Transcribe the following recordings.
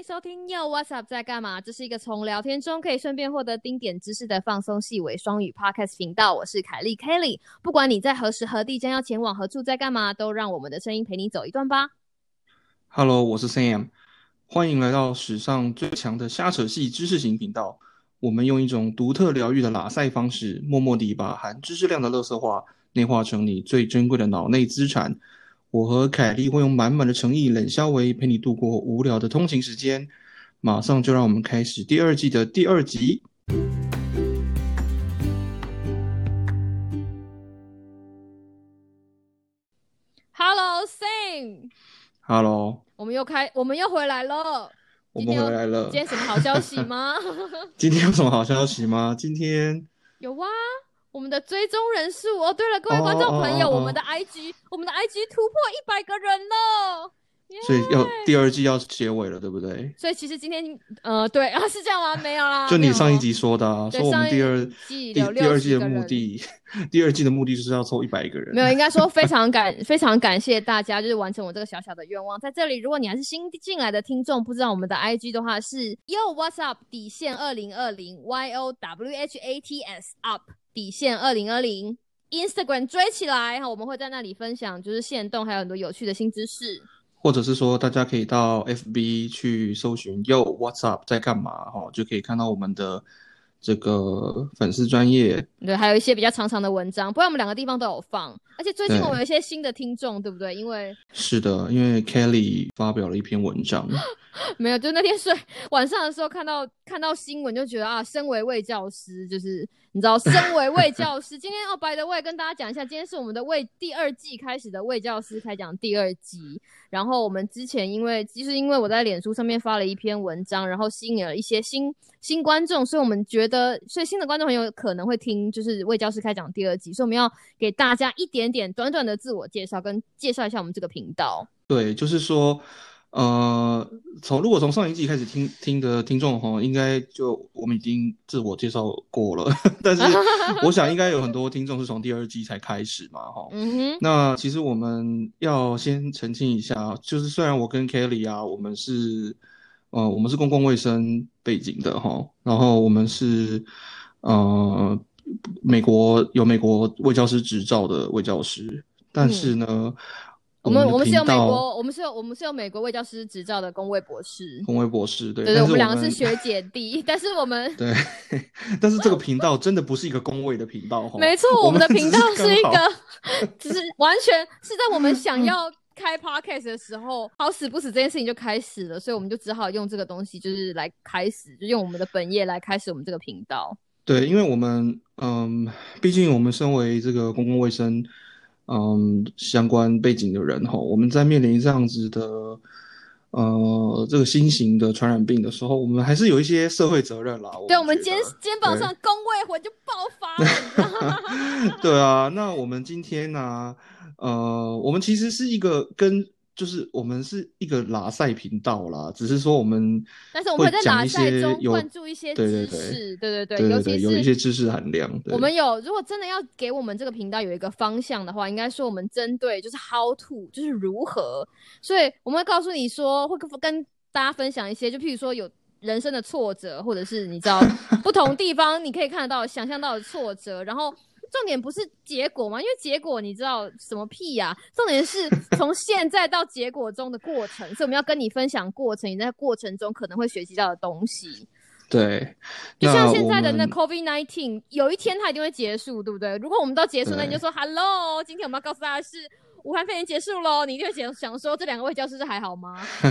迎收听 Yo What's Up 在干嘛？这是一个从聊天中可以顺便获得丁点知识的放松细微双语 Podcast 频道。我是凯莉 Kelly，不管你在何时何地将要前往何处在干嘛，都让我们的声音陪你走一段吧。Hello，我是 Sam，欢迎来到史上最强的瞎扯系知识型频道。我们用一种独特疗愈的拉塞方式，默默地把含知识量的垃圾话内化成你最珍贵的脑内资产。我和凯莉会用满满的诚意、冷消维陪你度过无聊的通勤时间。马上就让我们开始第二季的第二集。Hello Sing。Hello 我们又开，我们又回来了。我们回来了今。天什么好消息吗？今天有什么好消息吗？今天有啊，我们的追踪人数哦。对了，各位观众朋友，哦哦哦哦我们的 IG，我们的 IG 突破一百个人了。耶所以要第二季要结尾了，对不对？所以其实今天，呃，对 啊，是这样吗？没有啦，就你上一集说的啊，说我们第二季第第二季60个人的目的，第二季的目的就是要凑一百个人。没有，应该说非常感 非常感谢大家，就是完成我这个小小的愿望。在这里，如果你还是新进来的听众，不知道我们的 IG 的话是 Yo What's Up 底线二零二零 Y O W H A T S Up 底线二零二零 Instagram 追起来哈，我们会在那里分享就是线动，还有很多有趣的新知识。或者是说，大家可以到 FB 去搜寻 Yo What's Up 在干嘛哈，就可以看到我们的这个粉丝专业。对，还有一些比较长长的文章，不然我们两个地方都有放。而且最近我们有一些新的听众，对不对？因为是的，因为 Kelly 发表了一篇文章，没有，就那天睡晚上的时候看到看到新闻，就觉得啊，身为卫教师，就是你知道，身为魏教师，今天哦，by the way，跟大家讲一下，今天是我们的魏第二季开始的魏教师开讲第二集。然后我们之前因为就是因为我在脸书上面发了一篇文章，然后吸引了一些新新观众，所以我们觉得，所以新的观众很有可能会听就是魏教师开讲第二集，所以我们要给大家一点点短短的自我介绍，跟介绍一下我们这个频道。对，就是说，呃，从如果从上一季开始听听的听众哈，应该就我们已经自我介绍过了，但是 我想应该有很多听众是从第二季才开始嘛哈。嗯哼，那其实我们要先澄清一下，就是虽然我跟 Kelly 啊，我们是呃我们是公共卫生背景的哈，然后我们是呃美国有美国卫教师执照的卫教师，但是呢，嗯我们我们是有美国，我们是有我们是有美国卫教师执照的公卫博士。公卫博士对，对对，我们两个是们学姐弟，但是我们对，但是这个 频道真的不是一个公卫的频道哈，没错，我我们的频道是一个，只是完全是在我们想要开 podcast 的时候，好死不死这件事情就开始了，所以我们就只好用这个东西，就是来开始，就用我们的本业来开始我们这个频道。对，因为我们嗯，毕竟我们身为这个公共卫生嗯相关背景的人哈，我们在面临这样子的呃这个新型的传染病的时候，我们还是有一些社会责任啦。对，我们肩肩膀上工位魂就爆发？对啊，那我们今天呢、呃，我们其实是一个跟就是我们是一个拉赛频道啦，只是说我们但是我们会在拉塞些有中灌注一些对对对知识，对对对，对对对，尤其是有一些知识含量。我们有，如果真的要给我们这个频道有一个方向的话，应该说我们针对就是 how to，就是如何，所以我们会告诉你说，会跟跟大家分享一些，就譬如说有人生的挫折，或者是你知道 不同地方你可以看得到、想象到的挫折，然后。重点不是结果嘛，因为结果你知道什么屁呀、重点是从现在到结果中的过程，所以我们要跟你分享过程，你在过程中可能会学习到的东西。对，就像现在的那们 COVID nineteen，有一天它一定会结束，对不对？如果我们到结束，那你就对说 Hello，今天我们要告诉大家是武汉肺炎结束喽，你一定会想想说这两个卫教师还好吗？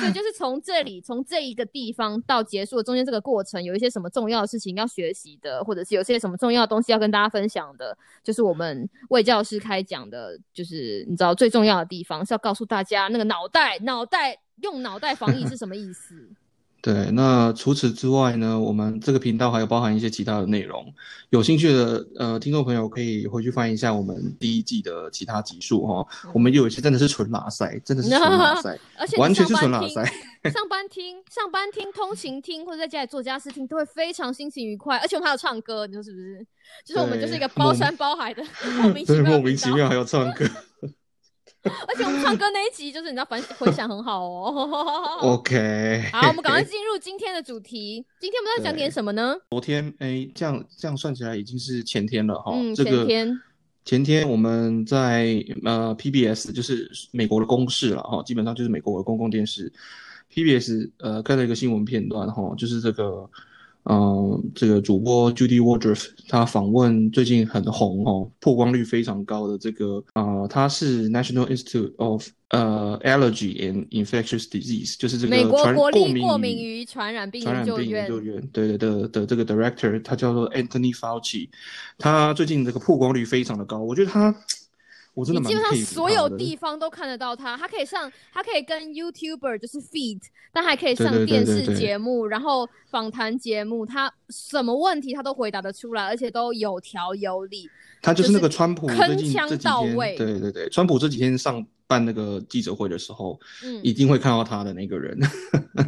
所以就是从这里，从这一个地方到结束的中间这个过程，有一些什么重要的事情要学习的，或者是有些什么重要的东西要跟大家分享的，就是我们卫教师开讲的，就是你知道最重要的地方是要告诉大家那个脑袋脑袋用脑袋防疫是什么意思。对，那除此之外呢，我们这个频道还有包含一些其他的内容，有兴趣的呃听众朋友可以回去翻一下我们第一季的其他集数哈、我们有一些真的是纯拉塞，真的是纯拉 塞，而且完全是纯拉塞。上班听、上班听、通勤听，或者在家里做家事听，都会非常心情愉快。而且我们还有唱歌，你说是不是？就是我们就是一个包山包海的 莫名其对，妙，莫名其妙还。有唱歌。而且我们唱歌那一集就是你知道反回响很好哦。OK，好，我们赶快进入今天的主题。今天我们要讲点什么呢？昨天哎，这样这样算起来已经是前天了哈。嗯，这个前天前天我们在呃 PBS 就是美国的公视了哈，基本上就是美国的公共电视 PBS 呃看到一个新闻片段哈，就是这个呃这个主播 Judy Woodruff 他访问最近很红哦，曝光率非常高的这个呃他是 National Institute of 呃 Allergy and Infectious Disease 就是这个美国国立过敏与传染病传染病研研究院究院，对对的的这个 director，他叫做 Anthony Fauci，他最近这个曝光率非常的高，我觉得他，我真的蛮你基本上所有地方都看得到他，他可以上，他可以跟 YouTuber 就是 feed，但还可以上电视对对对对节目，然后访谈节目，他什么问题他都回答得出来，而且都有条有理。他就是那就是个川普铿最近锵这几天，到位对对对，川普这几天上办那个记者会的时候，嗯，一定会看到他的那个人，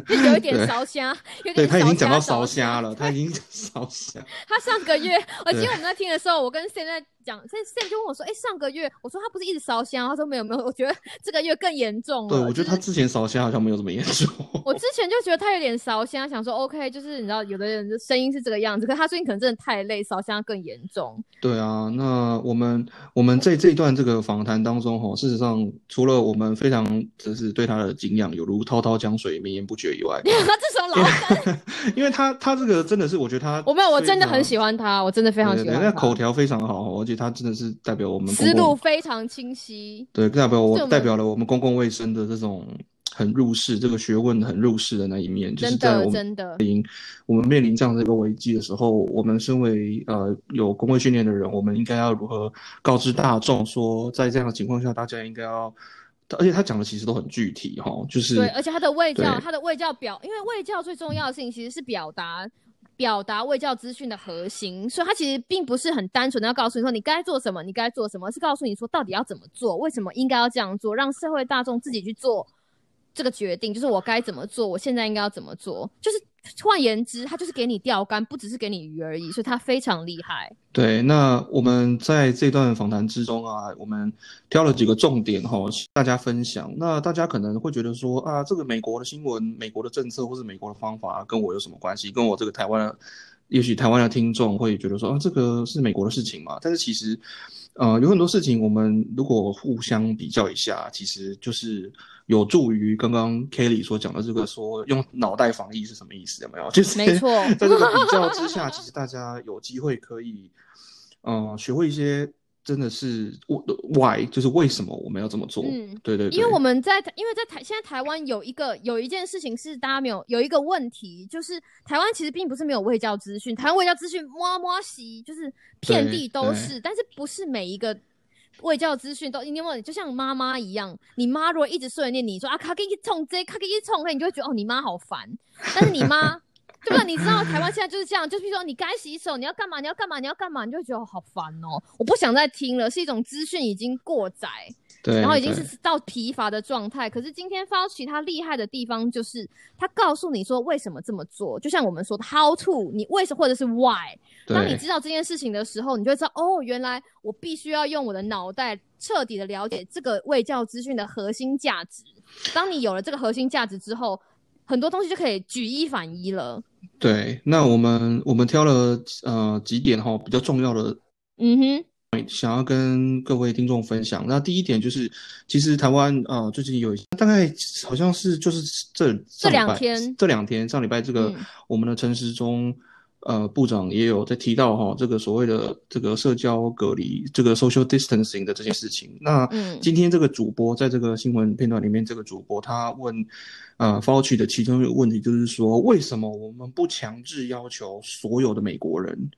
就有一点 对烧虾，有对 他已经讲到烧烧虾了，他已经烧虾，他上个月，我记得我们在听的时候，我跟 Sam 在讲，Sam Sam 就问我说：“哎、上个月，我说他不是一直烧香？”他说：“没有没有，我觉得这个月更严重了。”对我觉得他之前烧香好像没有这么严重，我之前就觉得他有点烧香，想说 OK，就是你知道有的人的声音是这个样子，可是他最近可能真的太累，烧香更严重。对啊，那我们我们在这一段这个访谈当中，哈，事实上除了我们非常就是对他的敬仰有如滔滔江水绵延不绝以外，他这首老梗，因为他他这个真的是，我觉得他我没有，我真的很喜欢，他，我真的非常对对对，喜欢他，那口条非常好，而且他真的是代表我们思路，非常清晰。对，代表我我代表了我们公共卫生的这种很入世，这个学问很入世的那一面，就是在我们真的，我们面临这样的一个危机的时候，我们身为呃有工会训练的人，我们应该要如何告知大众说，在这样的情况下，大家应该要，而且他讲的其实都很具体哈，就是对，而且他的卫教，他的卫教表，因为卫教最重要的事情其实是表达。表达卫教资讯的核心，所以它其实并不是很单纯的要告诉你说你该做什么，你该做什么，是告诉你说到底要怎么做，为什么应该要这样做，让社会大众自己去做这个决定，就是我该怎么做，我现在应该要怎么做，就是换言之，他就是给你钓竿，不只是给你鱼而已，所以他非常厉害。对，那我们在这段访谈之中啊，我们挑了几个重点哈，大家分享。那大家可能会觉得说啊，这个美国的新闻、美国的政策或是美国的方法跟我有什么关系？跟我这个台湾的，也许台湾的听众会觉得说啊，这个是美国的事情嘛。但是其实，呃，有很多事情我们如果互相比较一下，其实就是有助于刚刚 Kelly 所讲的这个说用脑袋防疫是什么意思？有没有？就是没错在这个比较之下，其实大家有机会可以，呃，学会一些真的是 why，就是为什么我们要这么做？嗯对对对，因为我们在，因为在台现在台湾有一个有一件事情是大家没有有一个问题，就是台湾其实并不是没有卫教资讯，台湾卫教资讯摸摸西，就是遍地都是，但是不是每一个卫教资讯都，你有没有就像妈妈一样，你妈如果一直碎念你说啊，卡给你冲这，卡给你冲那，你就会觉得哦，你妈好烦，但是你妈。对吧？你知道台湾现在就是这样，就比如说你该洗手，你要干嘛？你要干嘛？你要干嘛？你就会觉得、哦、好烦哦，我不想再听了，是一种资讯已经过载。对，然后已经是到疲乏的状态。可是今天 Fauci 他厉害的地方就是他告诉你说为什么这么做，就像我们说的 how to，你为什么或者是 why。当你知道这件事情的时候，你就会知道哦，原来我必须要用我的脑袋彻底的了解这个卫教资讯的核心价值。当你有了这个核心价值之后，很多东西就可以举一反一了。对，那我们我们挑了呃几点哈比较重要的嗯哼，想要跟各位听众分享。那第一点就是，其实台湾呃最近有大概好像是就是这这两天这两天上礼拜这个、嗯。我们的陈时中呃部长也有在提到哈这个所谓的这个社交隔离这个 social distancing 的这件事情。那嗯今天这个主播在这个新闻片段里面，这个主播他问呃 Fauci 的其中一个问题就是说，为什么我们不强制要求所有的美国人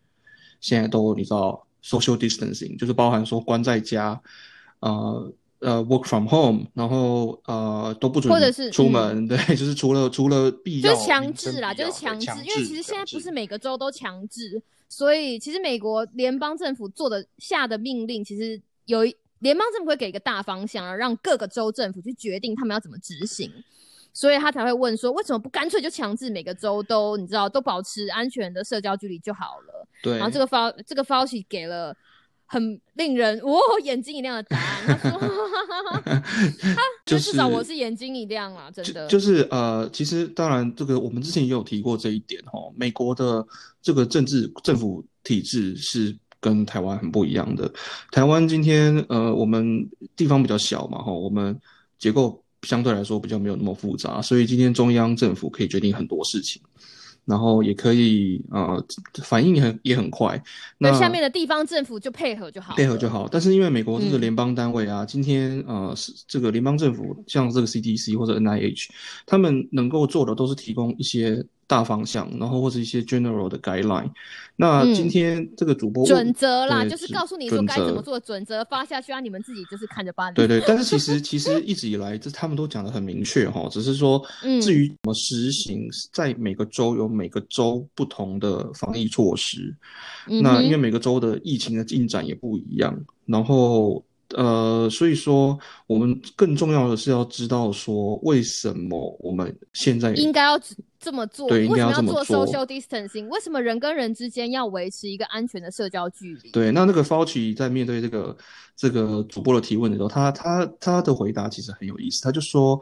现在都你知道 social distancing，就是包含说关在家，呃呃 work from home，然后呃都不准或者是出门，对，就是除了除了必要就是强制啦，就是强制，因为其实现在不是每个州都强制，所以其实美国联邦政府做的下的命令，其实有一联邦政府会给一个大方向，然后让各个州政府去决定他们要怎么执行，所以他才会问说，为什么不干脆就强制每个州都你知道都保持安全的社交距离就好了？对，然后这个 Fau 这个 Fauci 给了很令人哦 眼睛一亮的答案。他说，他就至少我是眼睛一亮啦，真的。就是呃，其实当然这个我们之前也有提过这一点哦，美国的这个政治政府体制是跟台湾很不一样的。台湾今天呃，我们地方比较小嘛哈，我们结构相对来说比较没有那么复杂，所以今天中央政府可以决定很多事情。然后也可以呃反应也很也很快，那下面的地方政府就配合就好，配合就好。但是因为美国这个联邦单位啊，今天呃是这个联邦政府，像这个 CDC 或者 NIH，他们能够做的都是提供一些。大方向，然后或者一些 general 的 guideline。那今天这个主播准则啦，就是告诉你说该怎么做，准则发下去啊，你们自己就是看着办。对对，但是其实其实一直以来，这他们都讲的很明确哈，只是说至于怎么实行，在每个州有每个州不同的防疫措施。那因为每个州的疫情的进展也不一样，然后。呃，所以说我们更重要的是要知道说，为什么我们现在应该要这么做？对，应该要这么做。Social distancing，为什么人跟人之间要维持一个安全的社交距离？对，那那个 Fauci 在面对这个这个主播的提问的时候，他他他的回答其实很有意思，他就说，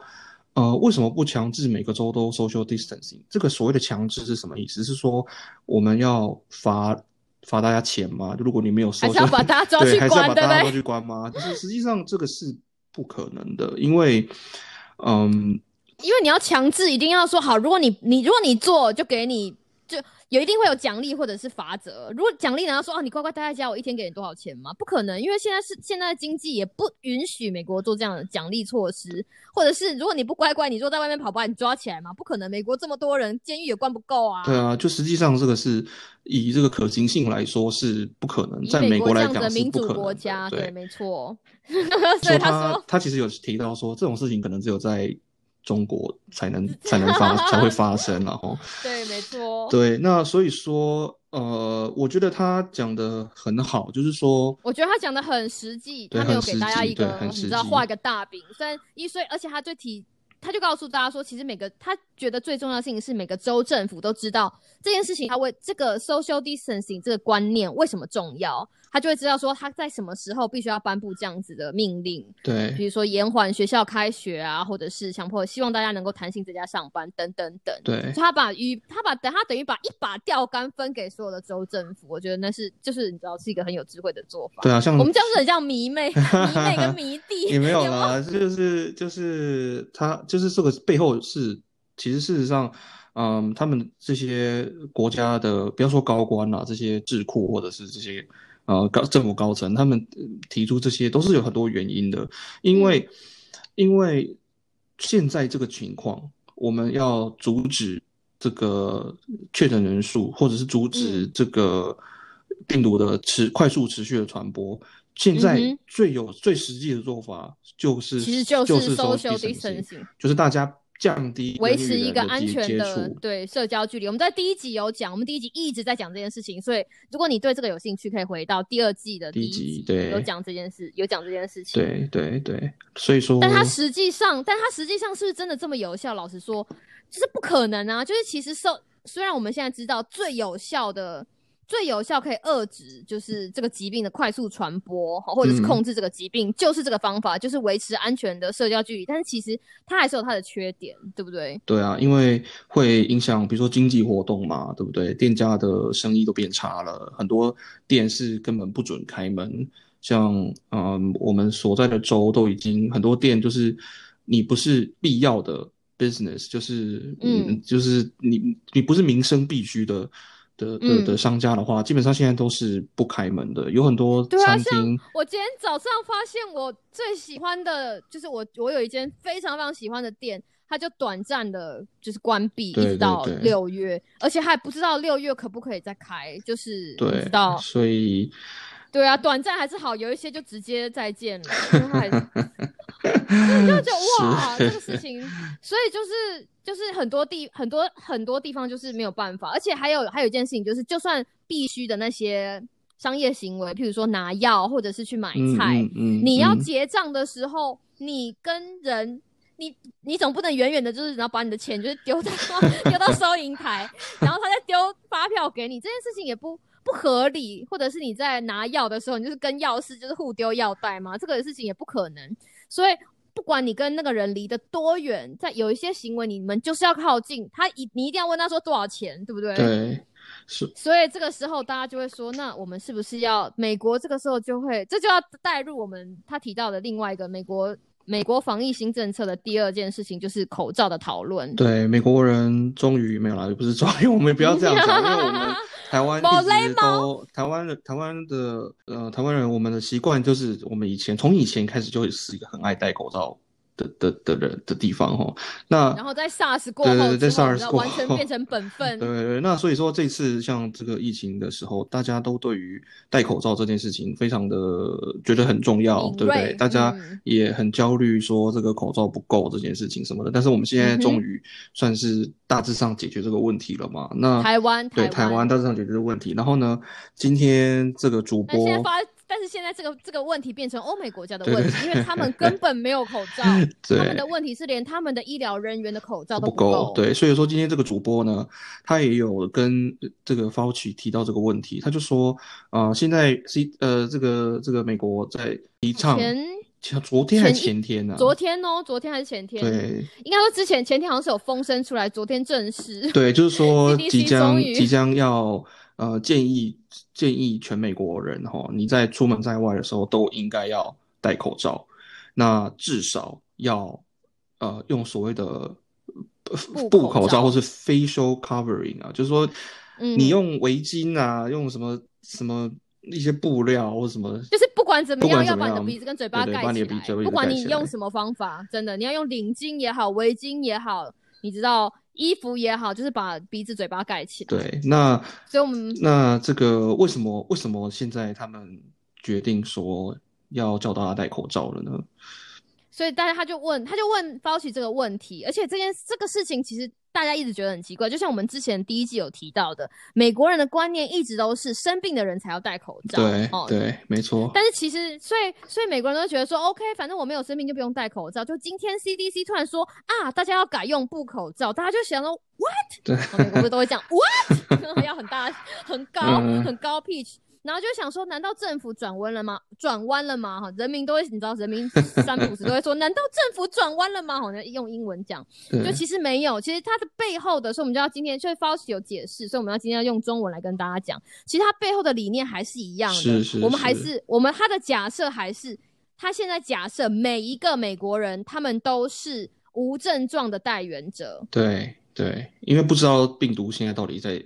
呃，为什么不强制每个州都 Social distancing？这个所谓的强制是什么意思？是说我们要罚？罚大家钱吗？就如果你没有收，还是要把大家抓去关，对，还是要把大家抓去关吗？就是实际上这个是不可能的，因为，嗯，因为你要强制，一定要说好，如果你你如果你做，就给你就。有一定会有奖励或者是罚则。如果奖励难道说哦，你乖乖待在家，我一天给你多少钱吗？不可能，因为现在是现在的经济也不允许美国做这样的奖励措施，或者是如果你不乖乖，你说在外面跑，把你抓起来吗？不可能，美国这么多人，监狱也关不够啊。对啊，就实际上这个是以这个可行性来说是不可能，在美国来讲是不可能。对，没错。所以他说，他其实有提到说，这种事情可能只有在。中国才能才能发 才会发生，然后 对，没错，对，那所以说，呃，我觉得他讲的很好，就是说，我觉得他讲的很实际，他没有给大家一个你知道画一个大饼，虽然一岁，而且他最提，他就告诉大家说，其实每个他觉得最重要的事情是每个州政府都知道这件事情，他为这个 social distancing 这个观念为什么重要。他就会知道说他在什么时候必须要颁布这样子的命令，对，比如说延缓学校开学啊，或者是强迫希望大家能够弹性在家上班等等等。对，他把与他把等他等于把一把钓竿分给所有的州政府，我觉得那是就是你知道是一个很有智慧的做法。对啊，像我们这样子很像迷妹，迷妹跟迷弟也没有啦，就是就是他就是这个背后是其实事实上，嗯，他们这些国家的不要说高官啦，这些智库或者是这些。呃，高政府高层他们提出这些都是有很多原因的，因为因为现在这个情况，我们要阻止这个确诊人数，或者是阻止这个病毒的持快速持续的传播，现在最有最实际的做法就是其实就是 social distancing，就是大家。降低维持一个安全的对社交距离。我们在第一集有讲，我们第一集一直在讲这件事情，所以如果你对这个有兴趣，可以回到第二季的第一集，对，有讲这件事，有讲这件事情。对对对，所以说，但它实际上，但它实际上是不是真的这么有效？老实说，就是不可能啊！就是其实受，虽然我们现在知道最有效的。最有效可以遏制就是这个疾病的快速传播，或者是控制这个疾病，就是这个方法，就是维持安全的社交距离。但是其实它还是有它的缺点，对不对？对啊，因为会影响，比如说经济活动嘛，对不对？店家的生意都变差了，很多店是根本不准开门。像嗯，我们所在的州都已经很多店，就是你不是必要的 business，就是嗯，就是你你不是民生必须的。的的的商家的话，基本上现在都是不开门的，有很多餐厅。我今天早上发现，我最喜欢的就是我我有一间非常非常喜欢的店，它就短暂的就是关闭，一直到六月，而且还不知道六月可不可以再开，就是不知道。所以，对啊，短暂还是好，有一些就直接再见了。就 就哇，这个事 情，所以就是就是很多地很多很多地方就是没有办法，而且还有还有一件事情就是，就算必须的那些商业行为，譬如说拿药或者是去买菜，你要结账的时候，你跟人，你你总不能远远的，就是然后把你的钱就是丢到丢到收银台，然后他再丢发票给你，这件事情也不不合理，或者是你在拿药的时候，你就是跟药师就是互丢药袋嘛？这个事情也不可能。所以不管你跟那个人离得多远，在有一些行为，你们就是要靠近他，一你一定要问他说多少钱，对不对？对，是。所以这个时候大家就会说，那我们是不是要美国这个时候就会，这就要带入我们他提到的另外一个美国。美国防疫新政策的第二件事情就是口罩的讨论。对，美国人终于没有了，也不是终于，我们不要这样讲，因为我们 台湾一直都台湾的台湾的呃台湾人，我们的习惯就是我们以前从以前开始就会是一个很爱戴口罩。的的的人的地方哈，那然后在 SARS 过后，对对，在 SARS 过后完全变成本分。对对，那所以说这次像这个疫情的时候，大家都对于戴口罩这件事情非常的觉得很重要，对不对？大家也很焦虑，说这个口罩不够这件事情什么的。但是我们现在终于算是大致上解决这个问题了嘛？那台湾对台湾大致上解决这个问题，然后呢，今天这个主播。但是现在这个这个问题变成欧美国家的问题，因为他们根本没有口罩，他们的问题是连他们的医疗人员的口罩都不够。对，所以说今天这个主播呢，他也有跟这个 Fauci 提到这个问题，他就说啊，现在是呃这个这个美国在提倡，前昨天还是前天呢？昨天哦，昨天还是前天？对，应该说之前前天好像是有风声出来，昨天正式。对，就是说 即将即将要。呃，建议建议全美国人哈，你在出门在外的时候都应该要戴口罩，那至少要呃用所谓的布口罩或是 facial covering 啊，就是说你用围巾啊，用什么什么一些布料或什么，就是不管怎么样要把你的鼻子跟嘴巴盖起来，不管你用什么方法，真的你要用领巾也好，围巾也好，你知道。衣服也好，就是把鼻子、嘴巴盖起来。对，那所以我们那这个为什么为什么现在他们决定说要叫大家戴口罩了呢？所以大家他就问，他就问 Fauci 这个问题，而且这件这个事情其实。大家一直觉得很奇怪，就像我们之前第一季有提到的，美国人的观念一直都是生病的人才要戴口罩。对，对，没错。但是其实，所以，所以美国人都觉得说，OK，反正我没有生病就不用戴口罩。就今天 CDC 突然说啊，大家要改用布口罩，大家就想到，What？对，美国人都会讲 What？要很大、很高、很高 pitch。然后就想说，难道政府转弯了吗？转弯了吗？哈，人民都会，你知道，人民 三不五时都会说，难道政府转弯了吗？好像用英文讲，就其实没有，其实它的背后的，所以我们就要今天，所以 Fauci 有解释，所以我们要今天要用中文来跟大家讲，其实它背后的理念还是一样的。是是，我们还是我们它的假设还是，他现在假设每一个美国人他们都是无症状的带源者。对对，因为不知道病毒现在到底在。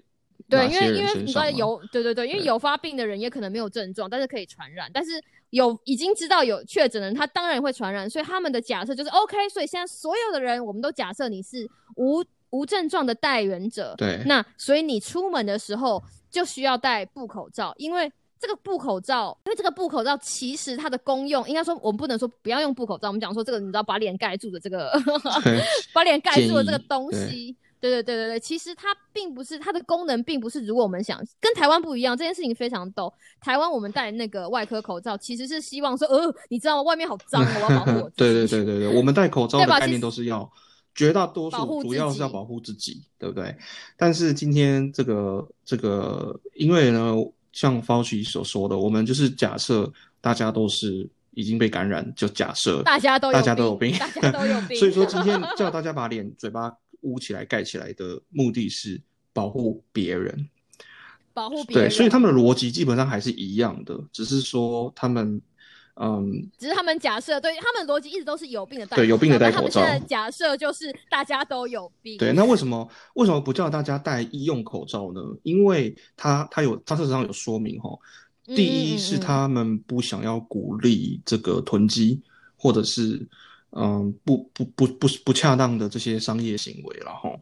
对，因为因为你知道有对对对，因为有发病的人也可能没有症状，但是可以传染。但是有已经知道有确诊的人，他当然会传染。所以他们的假设就是 OK。所以现在所有的人，我们都假设你是无无症状的带源者。对。那所以你出门的时候就需要戴布口罩，因为这个布口罩，因为这个布口罩其实它的功用，应该说我们不能说不要用布口罩，我们讲说这个你知道把脸盖住的这个，把脸盖住的这个东西。对对对对对，其实它并不是它的功能，并不是如果我们想跟台湾不一样，这件事情非常逗。台湾我们戴那个外科口罩，其实是希望说，呃，你知道吗？外面好脏，我要保护我。对对对对对，我们戴口罩的概念都是要绝大多数主要是要保护自己，对不对？但是今天这个这个，因为呢，像 Fauci 所说的，我们就是假设大家都是已经被感染，就假设大家都大家都有病，大家都有病。所以说今天叫大家把脸嘴巴。捂起来、盖起来的目的是保护别人，保护别人。对，所以他们的逻辑基本上还是一样的，只是说他们，嗯，只是他们假设，对他们逻辑一直都是有病的戴，对有病的戴口罩。假设就是大家都有病。对，那为什么为什么不叫大家戴医用口罩呢？因为他他有他事实上有说明哈，第一是他们不想要鼓励这个囤积，或者是。嗯，不不不不不恰当的这些商业行为然后。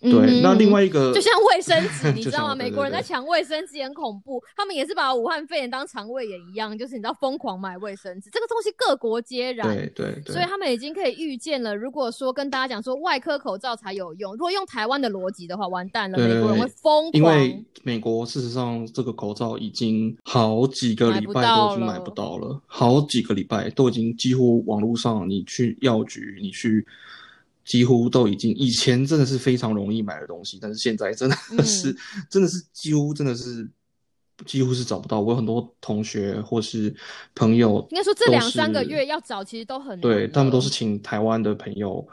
对，那另外一个就像卫生纸，你知道吗？美国人在抢卫生纸很恐怖，他们也是把武汉肺炎当肠胃炎一样，就是你知道疯狂买卫生纸，这个东西各国皆然。对对对。所以他们已经可以预见了，如果说跟大家讲说外科口罩才有用，如果用台湾的逻辑的话，完蛋了，美国人会疯狂。因为美国事实上这个口罩已经好几个礼拜都已经买不到了，好几个礼拜都已经几乎网络上你去药局，你去。几乎都已经，以前真的是非常容易买的东西，但是现在真的是，真的是几乎真的是几乎是找不到。我有很多同学或是朋友，应该说这两三个月要找，其实都很对他们都是请台湾的朋友，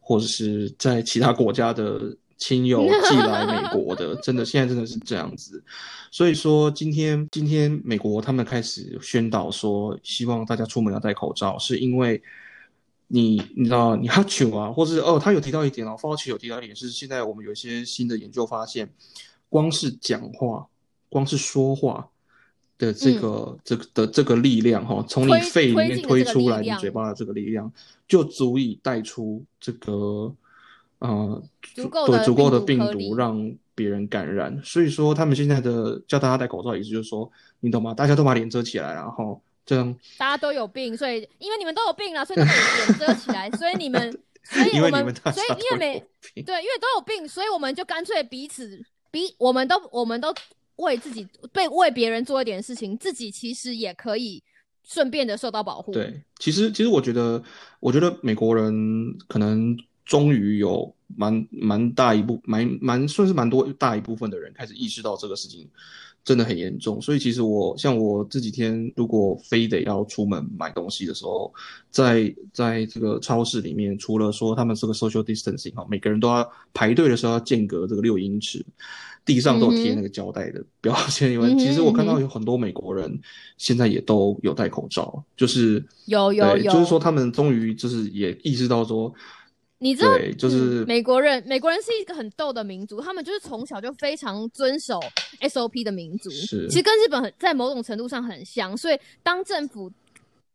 或者是在其他国家的亲友寄来美国的，真的现在真的是这样子。所以说今天今天美国他们开始宣导说，希望大家出门要戴口罩，是因为。你你知道你哈球啊，或是哦，他有提到一点哦，方奇有提到一点是，现在我们有一些新的研究发现，光是讲话，光是说话的这个这个的这个力量哈，从你肺里面推出来你嘴巴的这个力量，就足以带出这个呃足够的足够的病毒让别人感染。所以说他们现在的叫大家戴口罩，意思就是说，你懂吗？大家都把脸遮起来，然后。这样，大家都有病，所以因为你们都有病了，所以你们脸遮起来，所以你们，所以我们，所以因为没对，因为都有病，所以我们就干脆彼此比，我们都我们都为自己被为别人做一点事情，自己其实也可以顺便的受到保护。对，其实其实我觉得，我觉得美国人可能终于有蛮蛮大一部蛮蛮算是蛮多大一部分的人开始意识到这个事情。真的很严重，所以其实我像我这几天如果非得要出门买东西的时候，在在这个超市里面，除了说他们这个 social distancing 哈，每个人都要排队的时候要间隔这个六英尺，地上都有贴那个胶带的标签。因为其实我看到有很多美国人现在也都有戴口罩，就是有有有，就是说他们终于就是也意识到说。你知道，就是美国人，美国人是一个很逗的民族，他们就是从小就非常遵守 SOP 的民族。是，其实跟日本很在某种程度上很像。所以当政府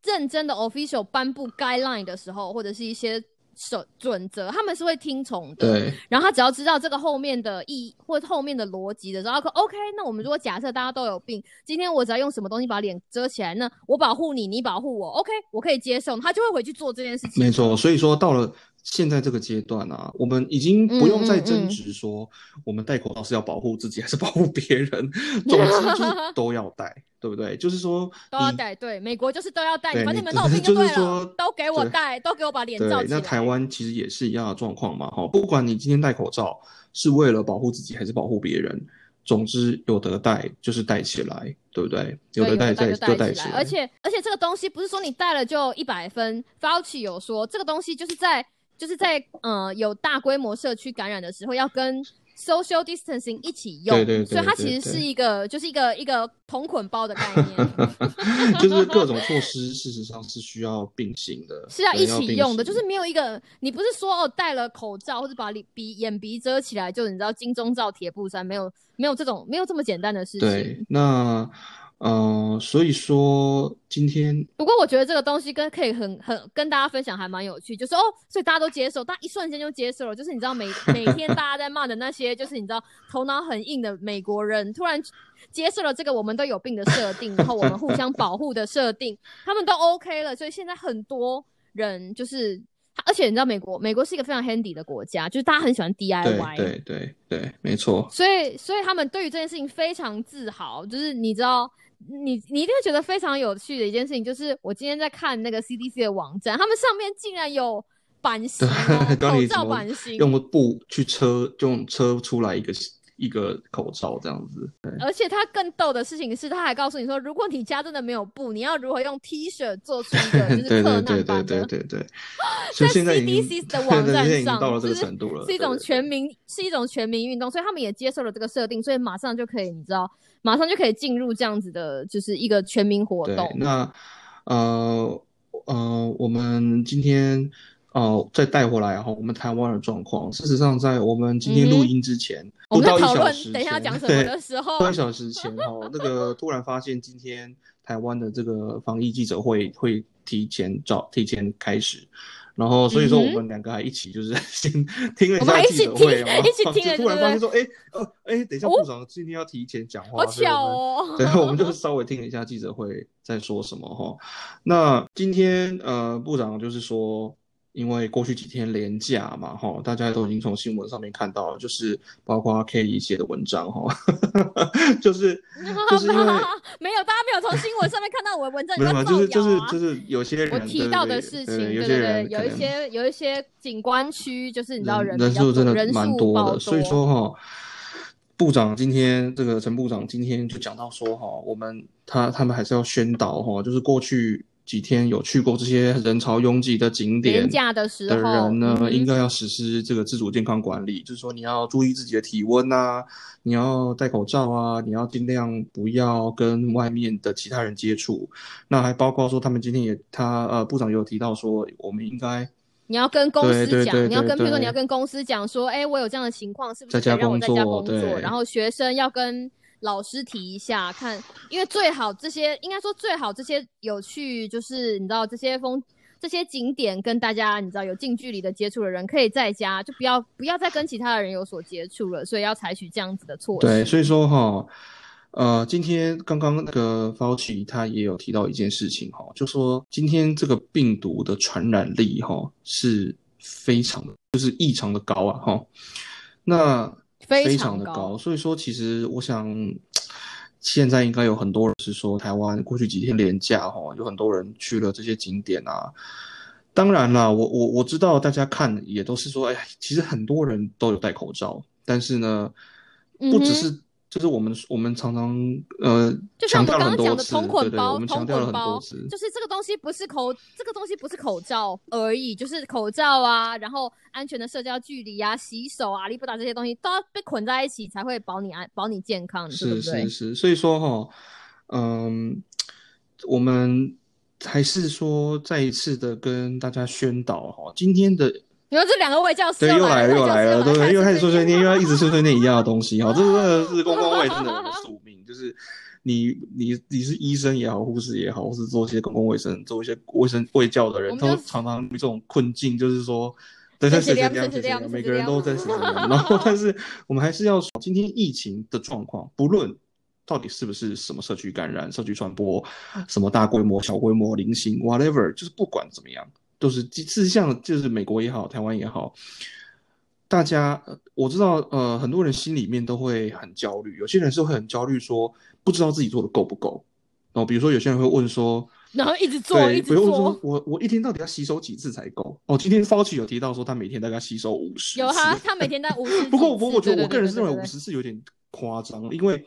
认真的 official 颁布 guideline 的时候，或者是一些准准则，他们是会听从的。对。然后他只要知道这个后面的意或后面的逻辑的时候，OK，那我们如果假设大家都有病，今天我只要用什么东西把脸遮起来，那我保护你，你保护我，OK，我可以接受，他就会回去做这件事情。没错，所以说到了。现在这个阶段啊，我们已经不用再争执说我们戴口罩是要保护自己还是保护别人，总之就是都要戴，对不对？就是说都要戴，对，美国就是都要戴，反正你们都 就对了，都给我戴，都给我把脸罩起来。那台湾其实也是一样的状况嘛，哈，不管你今天戴口罩是为了保护自己还是保护别人，总之有得戴就是戴起来，对不对？有得戴就戴起来。而且而且这个东西不是说你戴了就一百分，Fauci 有说这个东西就是在。就是在呃有大规模社区感染的时候，要跟 social distancing 一起用，对对，所以它其实是一个就是一个一个同捆包的概念，就是各种措施事实上是需要并行的，是要一起用的，就是没有一个你不是说哦戴了口罩或者把鼻眼鼻遮起来，就你知道金钟罩铁布衫，没有没有这种没有这么简单的事情。对，那。嗯，所以说今天，不过我觉得这个东西跟可以很很跟大家分享还蛮有趣，就是哦，所以大家都接受，大家一瞬间就接受了，就是你知道每每天大家在骂的那些，就是你知道头脑很硬的美国人，突然接受了这个我们都有病的设定，然后我们互相保护的设定，他们都 OK 了，所以现在很多人就是，而且你知道美国，美国是一个非常 handy 的国家，就是大家很喜欢 DIY，对对对，没错，所以所以他们对于这件事情非常自豪，就是你知道。你你一定会觉得非常有趣的一件事情，就是我今天在看那个 CDC 的网站，他们上面竟然有版型，口罩版型，用布去车，用车出来一个一个口罩这样子。而且他更逗的事情是，他还告诉你说，如果你家真的没有布，你要如何用 T 恤做出一个 就是克难版的？对对对对对对。在 CDC 的网站上，到了这个程度了，是一种全民是一种全民运动，所以他们也接受了这个设定，所以马上就可以，你知道。马上就可以进入这样子的，就是一个全民活动。那呃呃，我们今天哦再带回来哈，我们台湾的状况。事实上，在我们今天录音之前，不到一小时，等一下讲什么的时候，半小时前哦，那个突然发现今天台湾的这个防疫记者会会提前早提前开始。然后，所以说我们两个还一起就是 先听了一下记者会，一起听，突然发现说，哎，呃，哎，等一下，部长今天要提前讲话，好巧哦。对，我们就稍微听了一下记者会在说什么哈。那今天呃，部长就是说。因为过去几天连假嘛，哈，大家都已经从新闻上面看到了，就是包括 K 一写的文章，哈，就是 就是因为 没有，大家没有从新闻上面看到我的文章，没有，就是就是就是有些人我提到的事情，对对对，有一些有一些景观区，就是你知道人人数真的蛮多的，所以说哈。部长今天这个陈部长今天就讲到说哈，我们他他们还是要宣导哈，就是过去几天有去过这些人潮拥挤的景点的人呢，嗯应该要实施这个自主健康管理，就是说你要注意自己的体温啊，你要戴口罩啊，你要尽量不要跟外面的其他人接触。那还包括说他们今天也他呃部长也有提到说，我们应该你要跟公司讲，对对对你要跟，比如说你要跟公司讲说，哎、我有这样的情况，是不是在家可以让我在家工工作？对。然后学生要跟老师提一下，看，因为最好这些，应该说最好这些有去，就是你知道这些风。这些景点跟大家你知道有近距离的接触的人，可以在家就不要不要再跟其他的人有所接触了，所以要采取这样子的措施。对，所以说哈，呃，今天刚刚那个 Fauci 他也有提到一件事情哈，就说今天这个病毒的传染力哈是非常，就是异常的高啊哈。那非非常的高，所以说其实我想，现在应该有很多人是说台湾过去几天连假哈，有很多人去了这些景点啊。当然啦，我我我知道大家看也都是说，哎，其实很多人都有戴口罩，但是呢，不只是就是我们我们常常呃就像我们刚刚讲的同捆对对，包，同捆包就是这个东西不是口，这个东西不是口罩而已，就是口罩啊，然后安全的社交距离啊、洗手啊、利布达这些东西都要被捆在一起，才会保你安、保你健康，对是不对是？是，所以说哈，嗯，我们还是说再一次的跟大家宣导哈，今天的你说这两个卫教师对，又来来了，又来了，对不对？又开始碎碎念，又要一直碎说碎念一样的东西，哈，这真的 是公共卫生的人的宿命，就是你你你是医生也好，护士也好，或是做一些公共卫生、做一些卫生卫教的人，都常常有这种困境，就是说。对，谢对，谁谁谁每个人都在谁谁亮。然后，但是我们还是要说，今天疫情的状况，不论到底是不是什么社区感染、社区传播，什么大规模、小规模、零星，whatever，就是不管怎么样，都是事实上就是美国也好，台湾也好，大家呃我知道，呃，很多人心里面都会很焦虑，有些人是会很焦虑，说不知道自己做的够不够。哦，比如说有些人会问说，然后一直做，对，一直比如说做。我我一天到底要洗手几次才够？哦，今天 Fauci 有提到说他每天大概洗手五十有哈，他每天在五十。不过，不过我觉得我个人是认为五。十次有点夸张，因为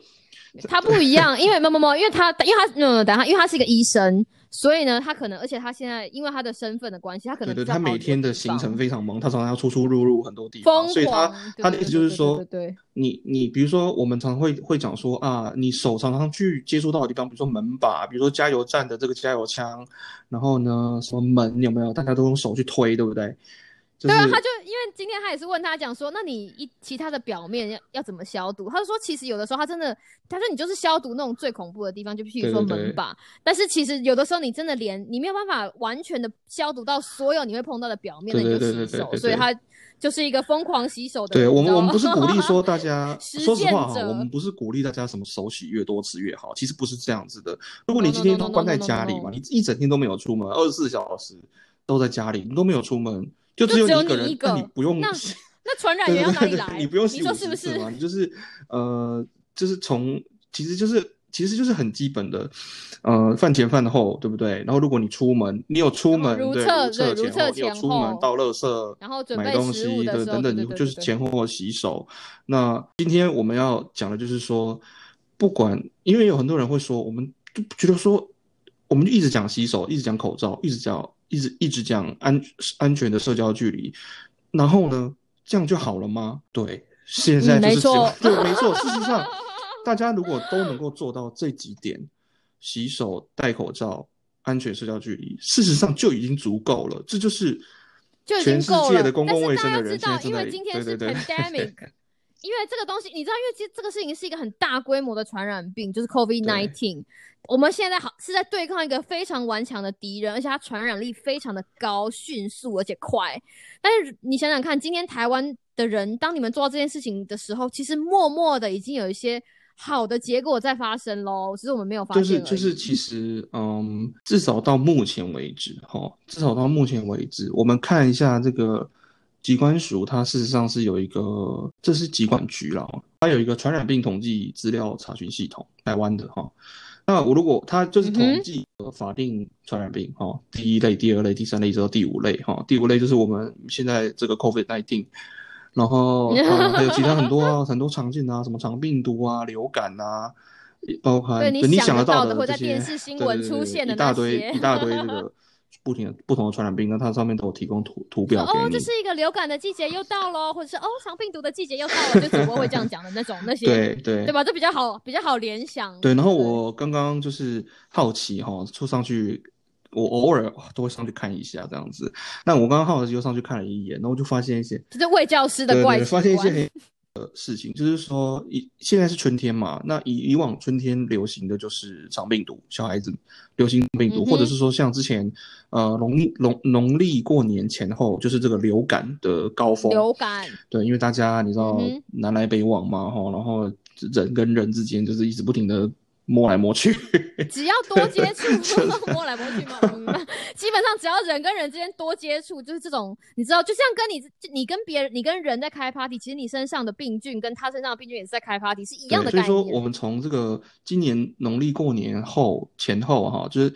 他不一样，因为没有没有没，因为他因为他嗯，等一下，因为他是一个医生，所以呢，他可能，而且他现在因为他的身份的关系，他可对对，能比较好他每天的行程非常忙，他常常要出出入入很多地方，所以他。他的意思就是说，对对对对你你比如说，我们常会会讲说啊，你手常常去接触到的地方，比如说门把，比如说加油站的这个加油枪，然后呢，什么门有没有？大家都用手去推，对不对？就对啊，他就因为今天他也是问他讲说，那你一其他的表面要要怎么消毒？他就说，其实有的时候他真的，他说你就是消毒那种最恐怖的地方，就譬如说门把。但是其实有的时候你真的连你没有办法完全的消毒到所有你会碰到的表面，的你就对对对洗手。所以他就是一个疯狂洗手的对。我们我们不是鼓励说大家，说实话哈，我们不是鼓励大家什么手洗越多次越好，其实不是这样子的。如果你今天都关在家里嘛，你一整天都没有出门，二十四小时都在家里，你都没有出门，就就只有你一，个人那个你不用那那传染对源哪里来？你不用洗五说是不是？就是呃，就是从其实就是其实就是很基本的，呃，饭前饭后，对不对？然后如果你出门，你有出门，对，如厕厕对如厕前后，你有前出门后到垃圾，然后准东西的等等，你就是前后洗手。那今天我们要讲的就是说，不管因为有很多人会说，我们就觉得说，我们就一直讲洗手，一直讲口罩，一直讲一直一直讲安安全的社交距离，然后呢，这样就好了吗？对，现在就是对，没错。事实上，大家如果都能够做到这几点，洗手、戴口罩、安全社交距离，事实上就已经足够了。这就是就已全世经够了。界的公共卫但是大生的人现在家知道，因为正在今天是对对对 pandemic，因为这个东西，你知道，因为其实这个事情是一个很大规模的传染病，就是 COVID nineteen。我们现在好是在对抗一个非常顽强的敌人，而且它传染力非常的高、迅速而且快。但是你想想看，今天台湾的人，当你们做到这件事情的时候，其实默默的已经有一些好的结果在发生喽，只是我们没有发现就是。就是，其实嗯，至少到目前为止，哈，至少到目前为止，我们看一下这个疾管署，它事实上是有一个，这是疾管局啦，哦它有一个传染病统计资料查询系统，台湾的哈。那我如果它就是统计法定传染病哈，第一类、第二类、第三类一直到第五类哈，第五类就是我们现在这个 COVID nineteen 然后呃还有其他很多啊，很多常见的啊，什么肠病毒啊、流感啊，也包括你你想得到的这些会在电视新闻出现的一大堆一大堆这个不停的不同的传染病，那它上面都有提供图图表给哦，这是一个流感的季节又到喽，或者是哦，肠病毒的季节又到了，就主播会这样讲的那种那些，对对对吧？这比较好，比较好联想。对，然后我刚刚就是好奇哈，就上去，我偶尔都会上去看一下这样子。那我刚刚好奇又上去看了一眼，然后就发现一些，这是卫教师的对对，怪习发现一些呃事情，就是说以现在是春天嘛，那以以往春天流行的就是长病毒，小孩子流行病毒，嗯或者是说像之前呃农历农农历过年前后，就是这个流感的高峰，流感，对，因为大家你知道南来北往嘛，哈，然后人跟人之间就是一直不停的摸来摸去，只要多接触，摸来摸去嘛，嗯基本上只要人跟人之间多接触，就是这种，你知道，就像跟你你跟别人，你跟人在开 party，其实你身上的病菌跟他身上的病菌也是在开 party，是一样的对，概念。所以说我们从这个今年农历过年后前后哈，就是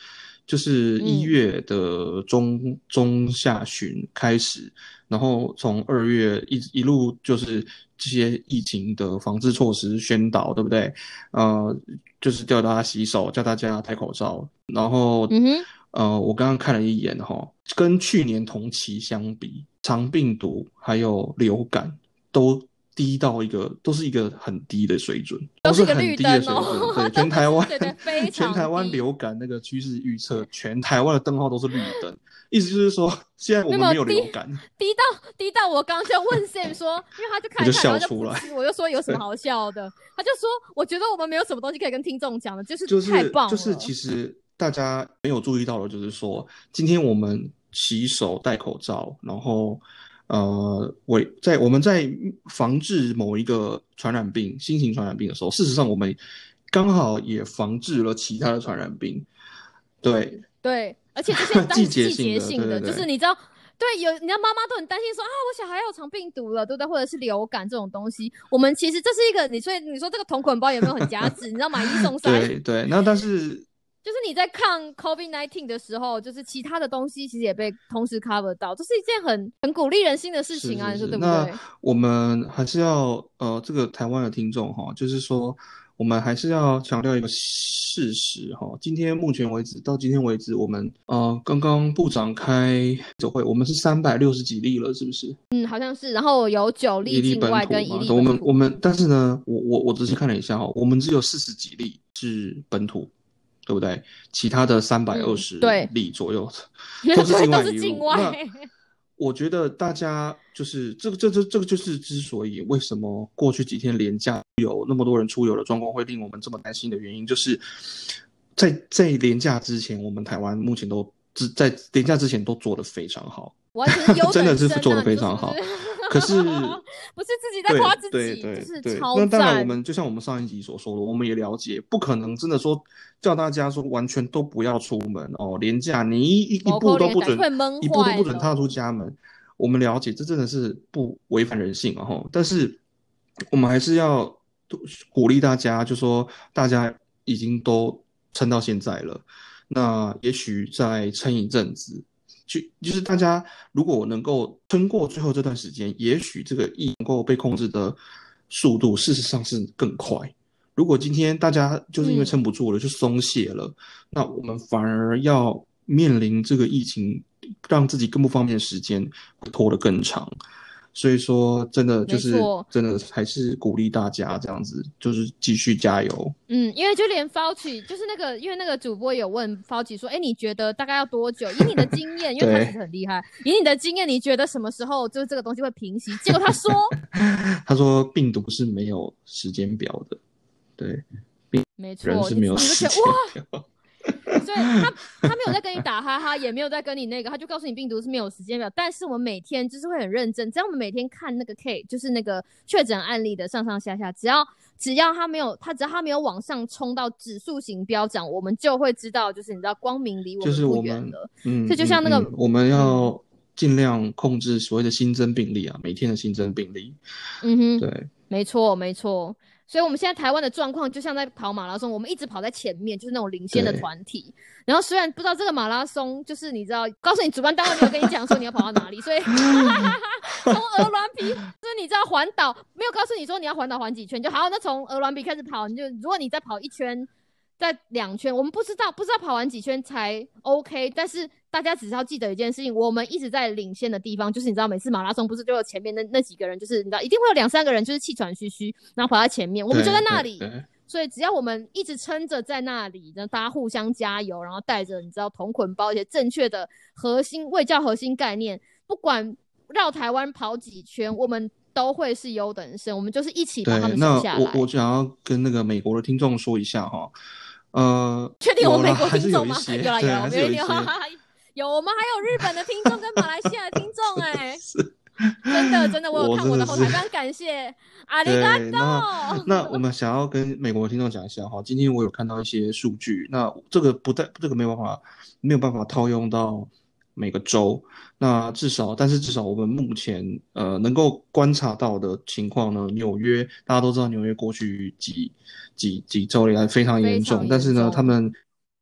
就是一嗯。月的中、中下旬开始，然后从二月一一路就是这些疫情的防治措施宣导，对不对？呃，就是叫大家洗手，叫大家戴口罩，然后嗯，呃，我刚刚看了一眼哈，跟去年同期相比，肠病毒还有流感都低到一个，都是一个很低的水准，都是一个绿很低的水准。对，全台湾，对 全台湾流感那个趋势预测，全台湾的灯号都是绿灯，意思就是说，现在我们没有流感。低到低到我刚刚就问 Sam 说，因为他就看我就笑出来。我就说有什么好笑的，他就说我觉得我们没有什么东西可以跟听众讲的，就是就是太棒了，就是其实大家没有注意到的，就是说今天我们洗手、戴口罩，然后呃，我在我们在防治某一个传染病、新型传染病的时候，事实上我们刚好也防治了其他的传染病。对，对，而且这些 季季节性的性的，对对对就是你知道。对，有你知道妈妈都很担心说啊，我小孩有长病毒了，对不对？或者是流感这种东西，我们其实这是一个你所以你说这个同捆包有没有很夹子？你知道买一送三，对对，那但是就是你在抗 COVID nineteen 的时候，就是其他的东西其实也被同时 cover 到，这是一件很很鼓励人心的事情啊，是是你说对不那对？我们还是要呃，这个台湾的听众哈，就是说我们还是要强调一个事实哈。今天目前为止，到今天为止，我们呃刚刚部长开酒会，我们是三百六十几例了，是不是？嗯，好像是。然后有九例境外跟一例我们我们，但是呢，我我我仔细看了一下哈，我们只有四十几例是本土。对不对？其他的三百二十例左右 都是对境外都是移入。境外那我觉得大家就是这个，这这这个就是之所以为什么过去几天廉价有那么多人出游的状况会令我们这么担心的原因，就是在在廉价之前，我们台湾目前都只在廉价之前都做得非常好，真的是做得啊你说是不非常好是可是 不是自己在夸自对己，对就是对，超那当然，我。们就像我们上一集所说的，我们也了解，不可能真的说叫大家说完全都不要出门哦，连假你一一步都不准，一步都不准踏出家门。我们了解，这真的是不违反人性啊！哈，但是我们还是要鼓励大家，就说大家已经都撑到现在了，那也许再撑一阵子，就就是大家如果能够撑过最后这段时间，也许这个疫能够被控制的速度，事实上是更快。如果今天大家就是因为嗯撑不住了，就松懈了，那我们反而要面临这个疫情，让自己更不方便的时间会拖得更长。所以说，真的就是真的还是鼓励大家这样子，就是继续加油。嗯，因为就连 Fauci 就是那个，因为那个主播有问 Fauci 说，哎，你觉得大概要多久？以你的经验，因为他对其实很厉害，以你的经验，你觉得什么时候就是这个东西会平息？结果他说，他说病毒是没有时间表的，对，没错，人是没有时间哇，表。所以他他没有在跟你打哈哈，也没有在跟你那个，他就告诉你病毒是没有时间表。但是我们每天就是会很认真，只要我们每天看那个 K，就是那个确诊案例的上上下下，只要只要他没有他只要他没有往上冲到指数型飙涨，我们就会知道，就是你知道光明离我就是们我们不远了。嗯，这就像那个嗯嗯我们要尽量控制所谓的新增病例啊，每天的新增病例。嗯哼，对，没错没错。所以我们现在台湾的状况就像在跑马拉松，我们一直跑在前面，就是那种领先的团体。然后虽然不知道这个马拉松，就是你知道，告诉你主办单位没有跟你讲说你要跑到哪里，所以 从鹅銮鼻，就是你知道环岛没有告诉你说你要环岛环几圈就好，那从鹅銮鼻开始跑，你就如果你再跑一圈。再两圈，我们不知道不知道跑完几圈才 OK，但是大家只是要记得一件事情，我们一直在领先的地方，就是你知道每次马拉松不是就有前面那那几个人，就是你知道一定会有两三个人就是气喘吁吁，然后跑在前面，我们就在那里，所以只要我们一直撑着在那里，然后大家互相加油，然后带着你知道同捆包一些正确的核心卫教核心概念，不管绕台湾跑几圈，我们都会是优等生，我们就是一起把他，们下来。我我想要跟那个美国的听众说一下哈，呃，确定我们美国听众吗？有啦有，有有有，我们还有日本的听众跟马来西亚的听众 哎、是真的真的，我有看我的后台，非常感谢 阿里对，嘎那多。那我们想要跟美国的听众讲一下哈，今天我有看到一些数据，那这个不带这个没有办法没有办法套用到每个州，那至少但是至少我们目前呃能够观察到的情况呢，纽约大家都知道纽约过去几几几周以来非常严重，但是呢他们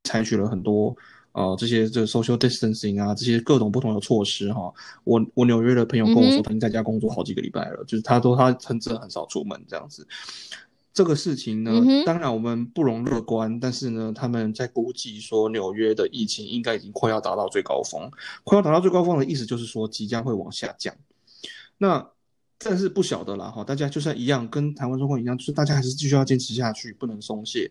采取了很多。呃，这些这个 social distancing 啊，这些各种不同的措施哈，我我纽约的朋友跟我说，他已经在家工作好几个礼拜了，就是他说他很真的很少出门这样子。这个事情呢，嗯当然我们不容乐观，但是呢，他们在估计说纽约的疫情应该已经快要达到最高峰，快要达到最高峰的意思就是说即将会往下降。那但是不晓得啦哈，大家就算一样，跟台湾状况一样，就是大家还是继续要坚持下去，不能松懈。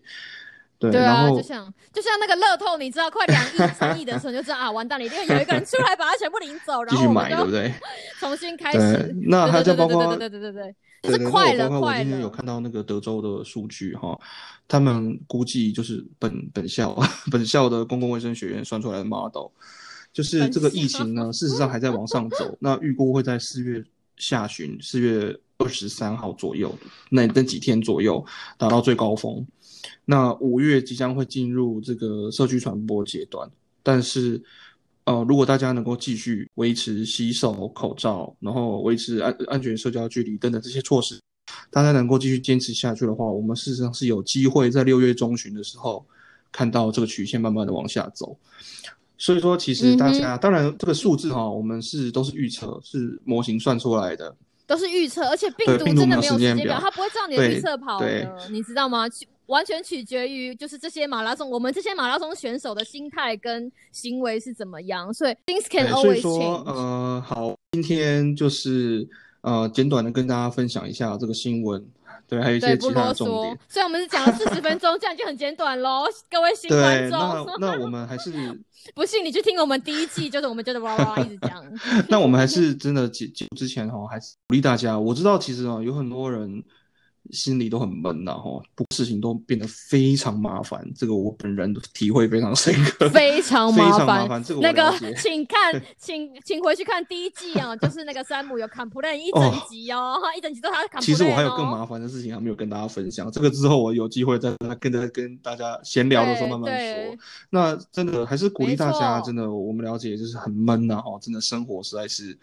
对，对啊，就像就像那个乐透，你知道快两亿、三亿的时候，你就知道啊，完蛋了，一定有一个人出来把它全部领走，然继续买，后我们就对不对？重新开对始。，那还对对在包括对对对对对对，对对，就是快那了快我我今天有。看到那个德州的数据哈，他们估计就是本本校 本校的公共卫生学院算出来的 model，就是本这个疫情呢，事实上还在往上走，那预估会在四月下旬，四月二十三号左右，那那几天左右达到最高峰。那五月即将会进入这个社区传播阶段，但是，呃，如果大家能够继续维持洗手、口罩，然后维持安安全社交距离等等这些措施，大家能够继续坚持下去的话，我们事实上是有机会在六月中旬的时候看到这个曲线慢慢的往下走。所以说，其实大家、当然这个数字哈、我们是都是预测，是模型算出来的。都是预测，而且病毒真的没有时间表，它不会照你的预测跑对的，你知道吗？取完全取决于就是这些马拉松，我们这些马拉松选手的心态跟行为是怎么样，所以 things can always change。呃，好，今天就是呃简短的跟大家分享一下这个新闻，对，还有一些其他重点。。虽然我们是讲了四十分钟，这样就很简短喽，各位新观众。那我们还是 不信你去听我们第一季，就是我们就是哇哇哇一直讲。那我们还是真的结结束之前哈，还是鼓励大家。我知道其实啊，有很多人心里都很闷呐哈，不事情都变得非常麻烦，这个我本人体会非常深刻，非常非麻烦。常麻烦。这个那个，请看，请请回去看第一季啊，就是那个山姆有 complain 一整集哦，一整集都是他 complain 哦。其实我还有更麻烦的事情还没有跟大家分享，这个之后我有机会再跟跟跟大家闲聊的时候慢慢说。那真的还是鼓励大家，真的我们了解就是很闷呐、哈，真的生活实在是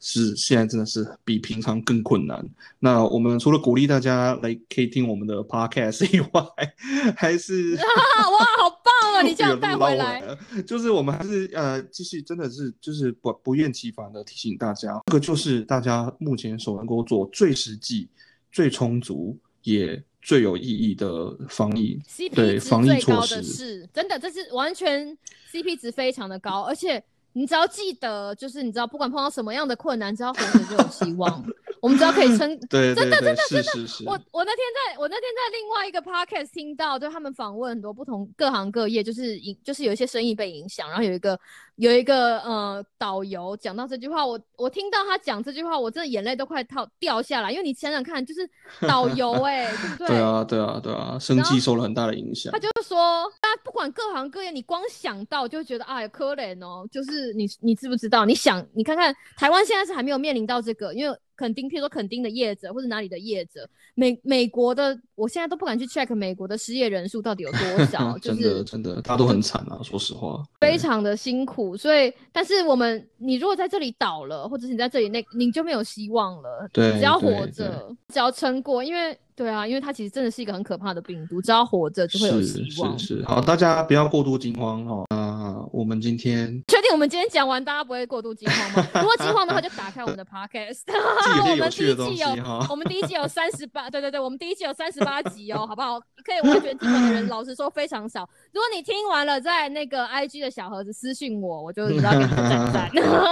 是现在真的是比平常更困难。那我们除了鼓励大家来可以听我们的 podcast 以外，还是啊，哇，好棒啊！你这样带回来，就是我们还是呃继续真的是就是不不厌其烦的提醒大家，这个就是大家目前所能够做最实际、最充足也最有意义的防疫 CP 值对防疫措施的是，真的，这是完全 CP 值非常的高，而且你只要记得，就是你知道，不管碰到什么样的困难，只要活着就有希望。我们只要可以撑。对对对，真的真的是是是，我我那天在我那天在另外一个 podcast 听到，就他们访问很多不同各行各业，就是影就是有一些生意被影响，然后有一个有一个呃导游讲到这句话，我我听到他讲这句话，我真的眼泪都快掉掉下来，因为你想想看，就是导游哎、对不对？对啊对啊对啊，生计受了很大的影响他。就是说，大家不管各行各业，你光想到就会觉得哎，可怜哦。就是你，你知不知道？你想，你看看台湾现在是还没有面临到这个，因为垦丁，譬如说垦丁的业者或者哪里的业者，美美国的，我现在都不敢去 check 美国的失业人数到底有多少，就真的是真的，大家都很惨啊，说实话。非常的辛苦。所以，但是我们，你如果在这里倒了，或者是你在这里那，你就没有希望了。对只要活着，只要撑过，因为对啊，因为它其实真的是一个很可怕的病毒，只要活着就会有希望。是是是，好，大家不要过度惊慌哈。那我们今天确定我们今天讲完，大家不会过度惊慌吗？如果惊慌的话，就打开我们的 podcast。记我们第一季有。我们第一季有三十八，对对对，我们第一季有三十八集哦，好不好？可以完全听懂的人，老实说非常少。如果你听完了，在那个 IG 的小盒子私信我，我就知道给你赞赞。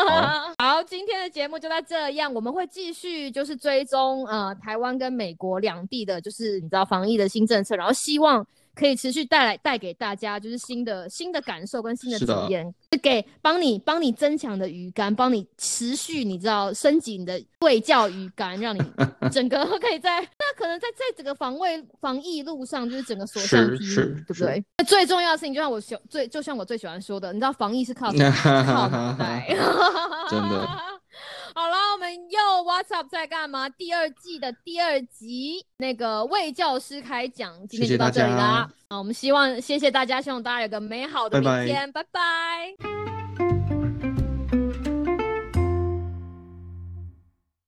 好，今天的节目就到这样，我们会继续就是追踪呃台湾跟美国两地的，就是你知道防疫的新政策，然后希望。可以持续带来带给大家就是新的新的感受跟新的体验，是给帮你帮你增强的鱼竿，帮你持续你知道升级你的卫教鱼竿，让你 整个可以在那可能在在整个防卫防疫路上就是整个所向披是靡，对不对？那最重要的事情，就像我喜最就像我最喜欢说的，你知道防疫是靠什 么靠脑袋，真的。好了，我们又 What's up 在干嘛？第二季的第二集，那个魏教师开讲，今天就到这里啦。啊，我们希望谢谢大家，希望大家有个美好的拜拜明天，拜拜